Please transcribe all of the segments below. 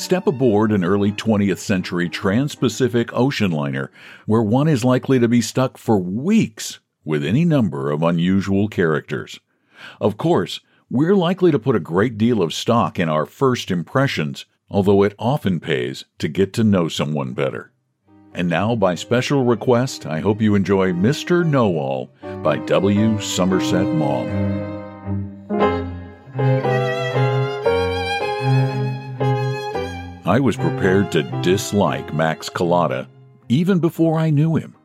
Step aboard an early 20th century trans Pacific ocean liner where one is likely to be stuck for weeks with any number of unusual characters. Of course, we're likely to put a great deal of stock in our first impressions, although it often pays to get to know someone better. And now, by special request, I hope you enjoy Mr. Know All by W. Somerset Maugham. I was prepared to dislike Max Kelada even before I knew him.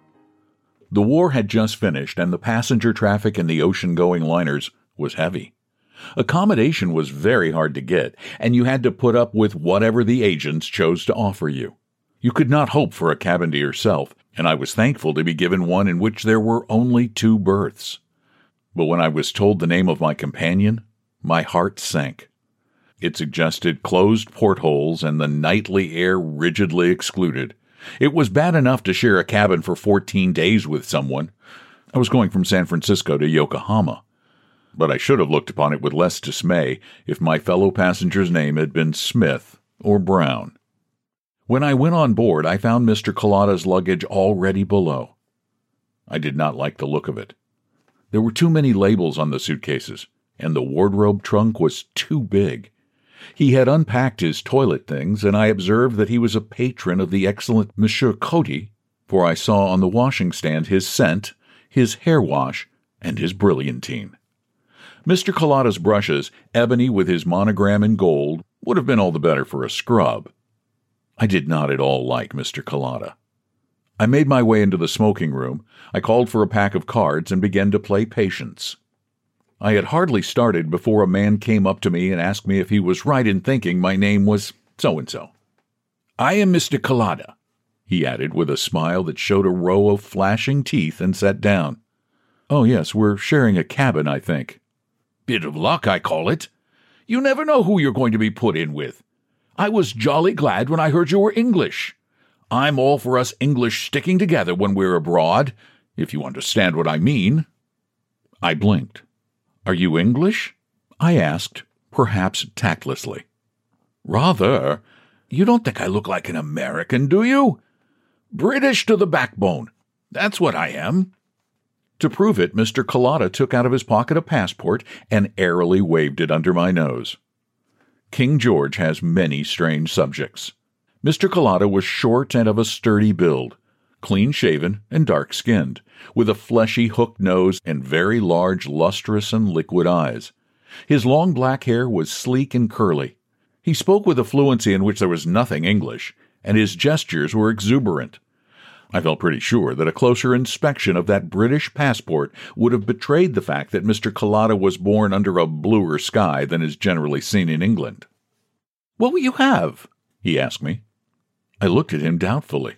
The war had just finished, and the passenger traffic in the ocean going liners was heavy. Accommodation was very hard to get, and you had to put up with whatever the agents chose to offer you. You could not hope for a cabin to yourself, and I was thankful to be given one in which there were only two berths. But when I was told the name of my companion, my heart sank. It suggested closed portholes and the nightly air rigidly excluded. It was bad enough to share a cabin for 14 days with someone. I was going from San Francisco to Yokohama. But I should have looked upon it with less dismay if my fellow passenger's name had been Smith or Brown. When I went on board, I found Mr. Kelada's luggage already below. I did not like the look of it. There were too many labels on the suitcases, and the wardrobe trunk was too big. He had unpacked his toilet things, and I observed that he was a patron of the excellent Monsieur Coty, for I saw on the washing stand his scent, his hair wash, and his brilliantine. Mr. Kelada's brushes, ebony with his monogram in gold, would have been all the better for a scrub. I did not at all like Mr. Kelada. I made my way into the smoking room. I called for a pack of cards and began to play patience. I had hardly started before a man came up to me and asked me if he was right in thinking my name was so and so. I am Mr. Kelada, he added with a smile that showed a row of flashing teeth and sat down. Oh, yes, we're sharing a cabin, I think. Bit of luck, I call it. You never know who you're going to be put in with. I was jolly glad when I heard you were English. I'm all for us English sticking together when we're abroad, if you understand what I mean. I blinked. Are you English? I asked, perhaps tactlessly. Rather. You don't think I look like an American, do you? British to the backbone. That's what I am. To prove it, Mr. Kelada took out of his pocket a passport and airily waved it under my nose. King George has many strange subjects. Mr. Kelada was short and of a sturdy build clean shaven and dark skinned, with a fleshy hooked nose and very large, lustrous, and liquid eyes. His long black hair was sleek and curly. He spoke with a fluency in which there was nothing English, and his gestures were exuberant. I felt pretty sure that a closer inspection of that British passport would have betrayed the fact that Mr. Kelada was born under a bluer sky than is generally seen in England. What will you have? he asked me. I looked at him doubtfully.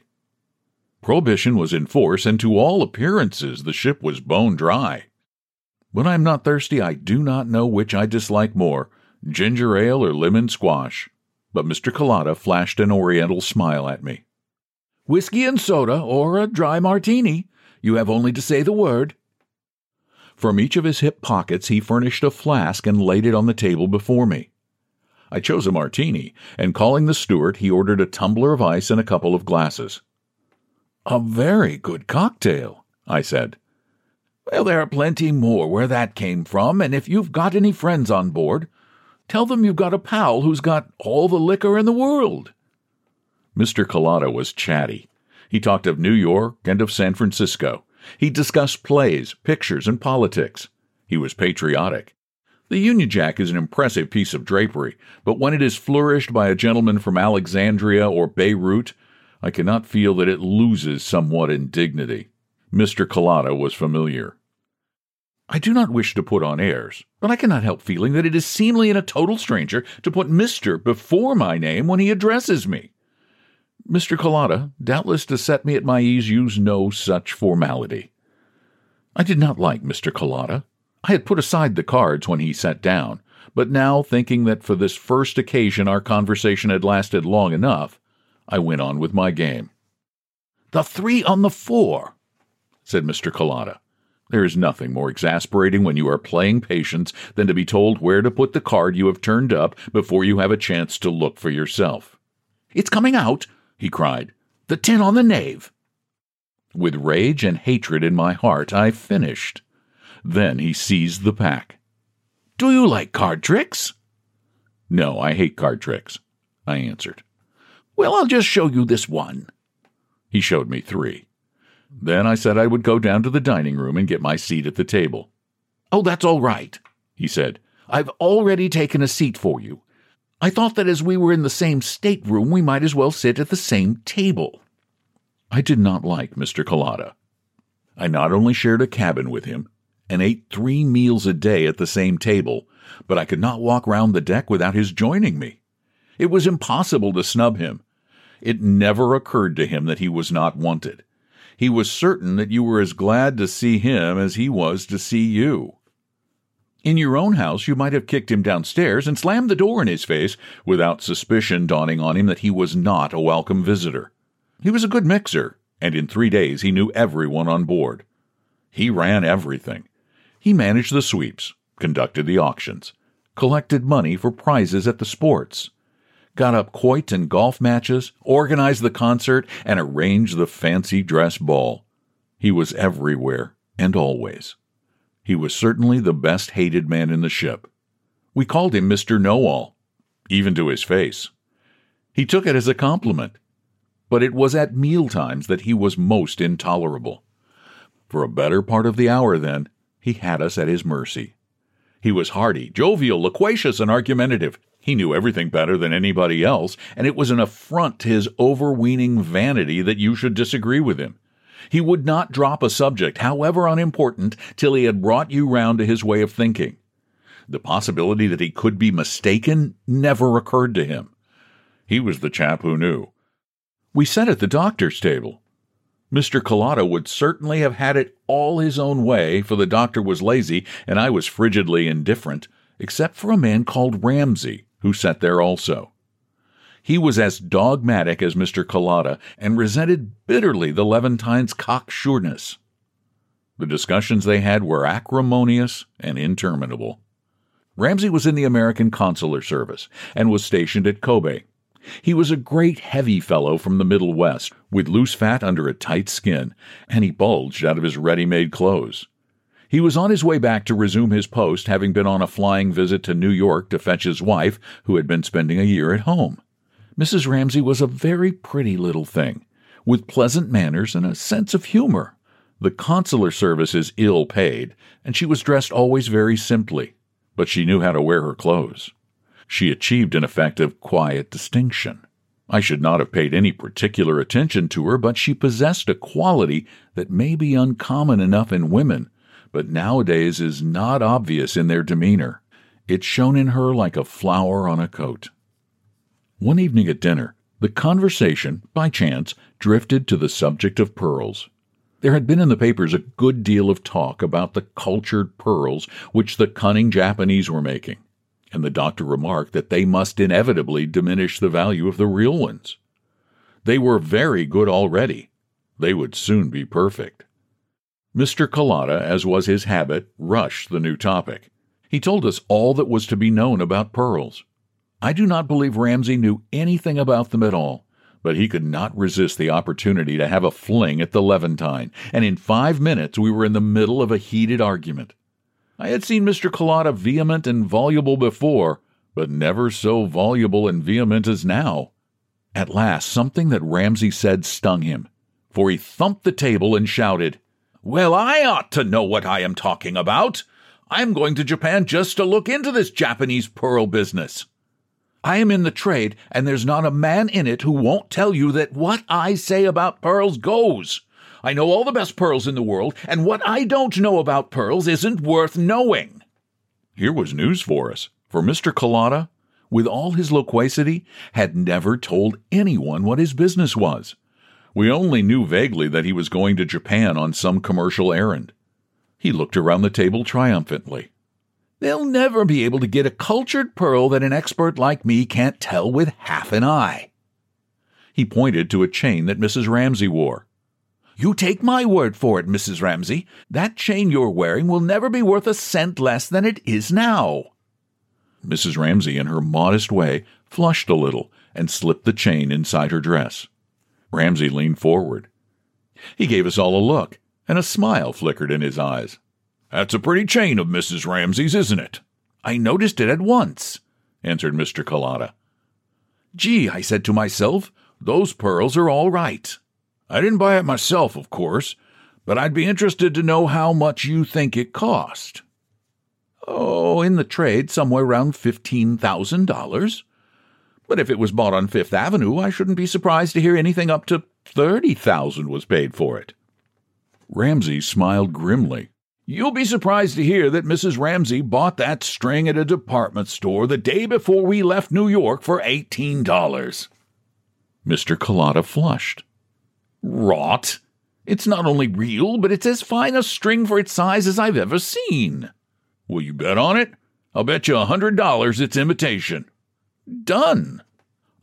Prohibition was in force, and to all appearances the ship was bone dry. When I am not thirsty, I do not know which I dislike more ginger ale or lemon squash. But Mr. Kelada flashed an oriental smile at me. Whiskey and soda, or a dry martini. You have only to say the word. From each of his hip pockets he furnished a flask and laid it on the table before me. I chose a martini, and calling the steward, he ordered a tumbler of ice and a couple of glasses. A very good cocktail, I said. Well, there are plenty more where that came from, and if you've got any friends on board, tell them you've got a pal who's got all the liquor in the world. Mr. Kelada was chatty. He talked of New York and of San Francisco. He discussed plays, pictures, and politics. He was patriotic. The Union Jack is an impressive piece of drapery, but when it is flourished by a gentleman from Alexandria or Beirut, I cannot feel that it loses somewhat in dignity. Mr. Kelada was familiar. I do not wish to put on airs, but I cannot help feeling that it is seemly in a total stranger to put Mr. before my name when he addresses me. Mr. Kelada, doubtless to set me at my ease, used no such formality. I did not like Mr. Kelada. I had put aside the cards when he sat down, but now, thinking that for this first occasion our conversation had lasted long enough, I went on with my game. The three on the four, said Mr. Kelada. There is nothing more exasperating when you are playing patience than to be told where to put the card you have turned up before you have a chance to look for yourself. It's coming out, he cried. The ten on the knave. With rage and hatred in my heart, I finished. Then he seized the pack. Do you like card tricks? No, I hate card tricks, I answered. Well, I'll just show you this one. He showed me three. Then I said I would go down to the dining room and get my seat at the table. Oh, that's all right, he said. I've already taken a seat for you. I thought that as we were in the same stateroom, we might as well sit at the same table. I did not like Mr. Kelada. I not only shared a cabin with him and ate three meals a day at the same table, but I could not walk round the deck without his joining me. It was impossible to snub him. It never occurred to him that he was not wanted he was certain that you were as glad to see him as he was to see you. In your own house, you might have kicked him downstairs and slammed the door in his face without suspicion dawning on him that he was not a welcome visitor. He was a good mixer, and in three days he knew everyone on board. He ran everything. He managed the sweeps, conducted the auctions, collected money for prizes at the sports, got up quoits and golf matches, organized the concert, and arranged the fancy dress ball. He was everywhere and always. He was certainly the best hated man in the ship. We called him Mr. Know All, even to his face. He took it as a compliment, but it was at meal times that he was most intolerable. For a better part of the hour, then, he had us at his mercy. He was hearty, jovial, loquacious, and argumentative. He knew everything better than anybody else, and it was an affront to his overweening vanity that you should disagree with him. He would not drop a subject, however unimportant, till he had brought you round to his way of thinking. The possibility that he could be mistaken never occurred to him. He was the chap who knew. We sat at the doctor's table. Mr. Kelada would certainly have had it all his own way, for the doctor was lazy and I was frigidly indifferent, except for a man called Ramsay, who sat there also. He was as dogmatic as Mr. Kelada and resented bitterly the Levantines' cocksureness. The discussions they had were acrimonious and interminable. Ramsay was in the American consular service and was stationed at Kobe. He was a great heavy fellow from the Middle West, with loose fat under a tight skin, and he bulged out of his ready made clothes. He was on his way back to resume his post, having been on a flying visit to New York to fetch his wife, who had been spending a year at home. Mrs. Ramsay was a very pretty little thing, with pleasant manners and a sense of humor. The consular service is ill paid, and she was dressed always very simply, but she knew how to wear her clothes. She achieved an effect of quiet distinction. I should not have paid any particular attention to her, but she possessed a quality that may be uncommon enough in women but nowadays is not obvious in their demeanor. It shone in her like a flower on a coat. One evening at dinner, the conversation, by chance, drifted to the subject of pearls. There had been in the papers a good deal of talk about the cultured pearls which the cunning Japanese were making, and the doctor remarked that they must inevitably diminish the value of the real ones. They were very good already. They would soon be perfect. Mr. Kelada, as was his habit, rushed the new topic. He told us all that was to be known about pearls. I do not believe Ramsay knew anything about them at all, but he could not resist the opportunity to have a fling at the Levantine, and in five minutes we were in the middle of a heated argument. I had seen Mr. Kelada vehement and voluble before, but never so voluble and vehement as now. At last, something that Ramsay said stung him, for he thumped the table and shouted, well, I ought to know what I am talking about. I'm going to Japan just to look into this Japanese pearl business. I am in the trade, and there's not a man in it who won't tell you that what I say about pearls goes. I know all the best pearls in the world, and what I don't know about pearls isn't worth knowing. Here was news for us, for Mr. Kelada with all his loquacity, had never told anyone what his business was. We only knew vaguely that he was going to Japan on some commercial errand. He looked around the table triumphantly. They'll never be able to get a cultured pearl that an expert like me can't tell with half an eye. He pointed to a chain that Mrs. Ramsay wore. You take my word for it, Mrs. Ramsay. That chain you're wearing will never be worth a cent less than it is now. Mrs. Ramsay, in her modest way, flushed a little and slipped the chain inside her dress. Ramsay leaned forward. He gave us all a look, and a smile flickered in his eyes. That's a pretty chain of Mrs. Ramsay's, isn't it? I noticed it at once, answered Mr. Kelada. Gee, I said to myself, those pearls are all right. I didn't buy it myself, of course, but I'd be interested to know how much you think it cost. Oh, in the trade, somewhere around $15,000. But if it was bought on Fifth Avenue, I shouldn't be surprised to hear anything up to 30000 was paid for it. Ramsay smiled grimly. You'll be surprised to hear that Mrs. Ramsay bought that string at a department store the day before we left New York for $18. Mr. Kelada flushed. Rot! It's not only real, but it's as fine a string for its size as I've ever seen. Will you bet on it? I'll bet you a hundred dollars it's imitation. Done.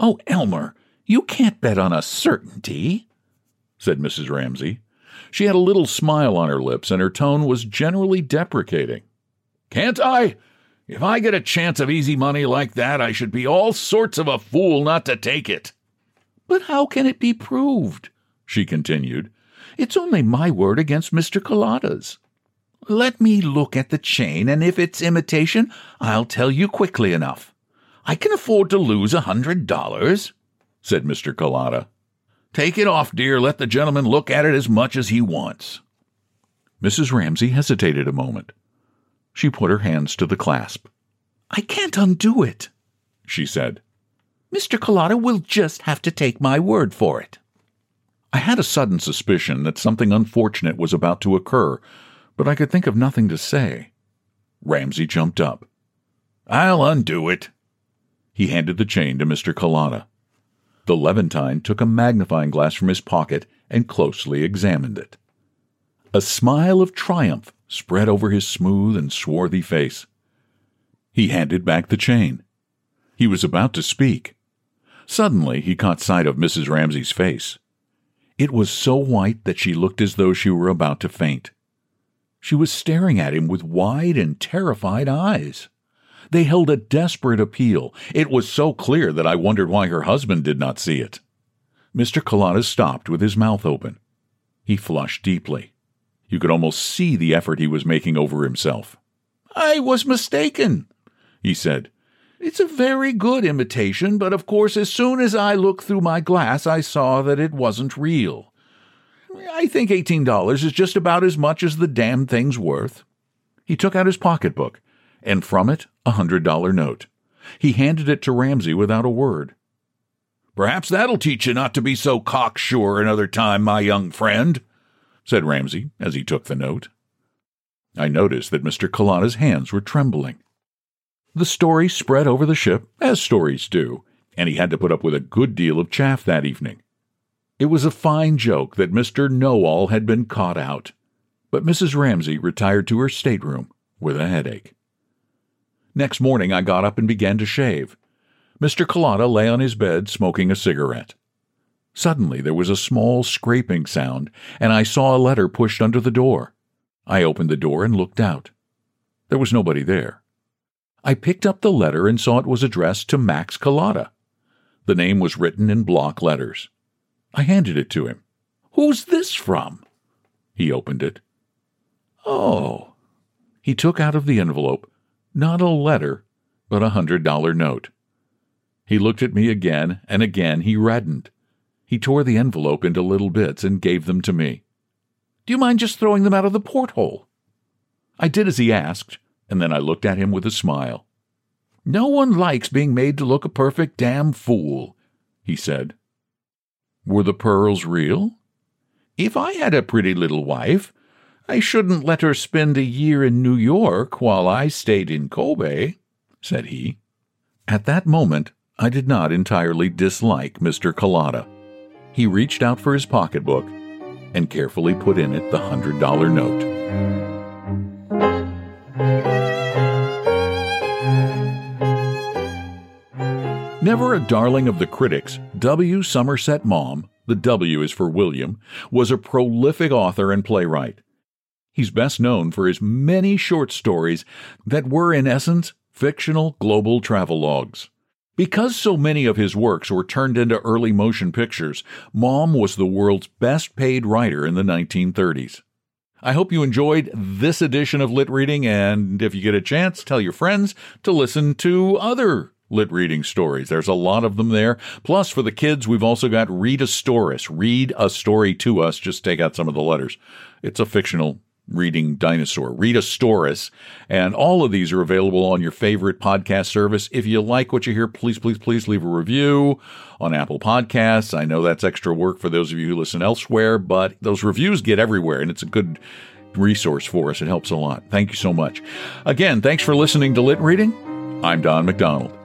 Oh, Elmer, you can't bet on a certainty, said Mrs. Ramsay. She had a little smile on her lips, and her tone was generally deprecating. Can't I? If I get a chance of easy money like that, I should be all sorts of a fool not to take it. But how can it be proved? she continued. It's only my word against Mr. Kelada's. Let me look at the chain, and if it's imitation, I'll tell you quickly enough. I can afford to lose a hundred dollars, said Mr. Kelada. Take it off, dear. Let the gentleman look at it as much as he wants. Mrs. Ramsay hesitated a moment. She put her hands to the clasp. I can't undo it, she said. Mr. Kelada will just have to take my word for it. I had a sudden suspicion that something unfortunate was about to occur, but I could think of nothing to say. Ramsay jumped up. I'll undo it. He handed the chain to Mr. Kelada. The Levantine took a magnifying glass from his pocket and closely examined it. A smile of triumph spread over his smooth and swarthy face. He handed back the chain. He was about to speak. Suddenly he caught sight of Mrs. Ramsay's face. It was so white that she looked as though she were about to faint. She was staring at him with wide and terrified eyes. They held a desperate appeal. It was so clear that I wondered why her husband did not see it. Mr. Kelada stopped with his mouth open. He flushed deeply. You could almost see the effort he was making over himself. I was mistaken, he said. It's a very good imitation, but of course, as soon as I looked through my glass, I saw that it wasn't real. I think eighteen dollars is just about as much as the damn thing's worth. He took out his pocketbook and from it a hundred dollar note. He handed it to Ramsay without a word. Perhaps that'll teach you not to be so cocksure another time, my young friend, said Ramsay as he took the note. I noticed that Mr. Kelada's hands were trembling. The story spread over the ship, as stories do, and he had to put up with a good deal of chaff that evening. It was a fine joke that Mr. Know All had been caught out, but Mrs. Ramsay retired to her stateroom with a headache. Next morning I got up and began to shave. Mr. Kelada lay on his bed smoking a cigarette. Suddenly there was a small scraping sound, and I saw a letter pushed under the door. I opened the door and looked out. There was nobody there. I picked up the letter and saw it was addressed to Max Kelada. The name was written in block letters. I handed it to him. Who's this from? He opened it. Oh. He took out of the envelope not a letter, but a hundred dollar note. He looked at me again, and again he reddened. He tore the envelope into little bits and gave them to me. Do you mind just throwing them out of the porthole? I did as he asked, and then I looked at him with a smile. No one likes being made to look a perfect damn fool, he said. Were the pearls real? If I had a pretty little wife, I shouldn't let her spend a year in New York while I stayed in Kobe, said he. At that moment, I did not entirely dislike Mr. Kelada. He reached out for his pocketbook and carefully put in it the $100 note. Never a darling of the critics, W. Somerset Maugham, the W is for William, was a prolific author and playwright. He's best known for his many short stories that were, in essence, fictional global travelogues. Because so many of his works were turned into early motion pictures, Maugham was the world's best paid writer in the 1930s. I hope you enjoyed this edition of Lit Reading, and if you get a chance, tell your friends to listen to other lit reading stories. There's a lot of them there. Plus, for the kids, we've also got Readasaurus. Read a story to us. Just take out some of the letters. It's a fictional reading dinosaur. Readasaurus. And all of these are available on your favorite podcast service. If you like what you hear, please, please, please leave a review on Apple Podcasts. I know that's extra work for those of you who listen elsewhere, but those reviews get everywhere and it's a good resource for us. It helps a lot. Thank you so much. Again, thanks for listening to Lit Reading. I'm Don McDonald.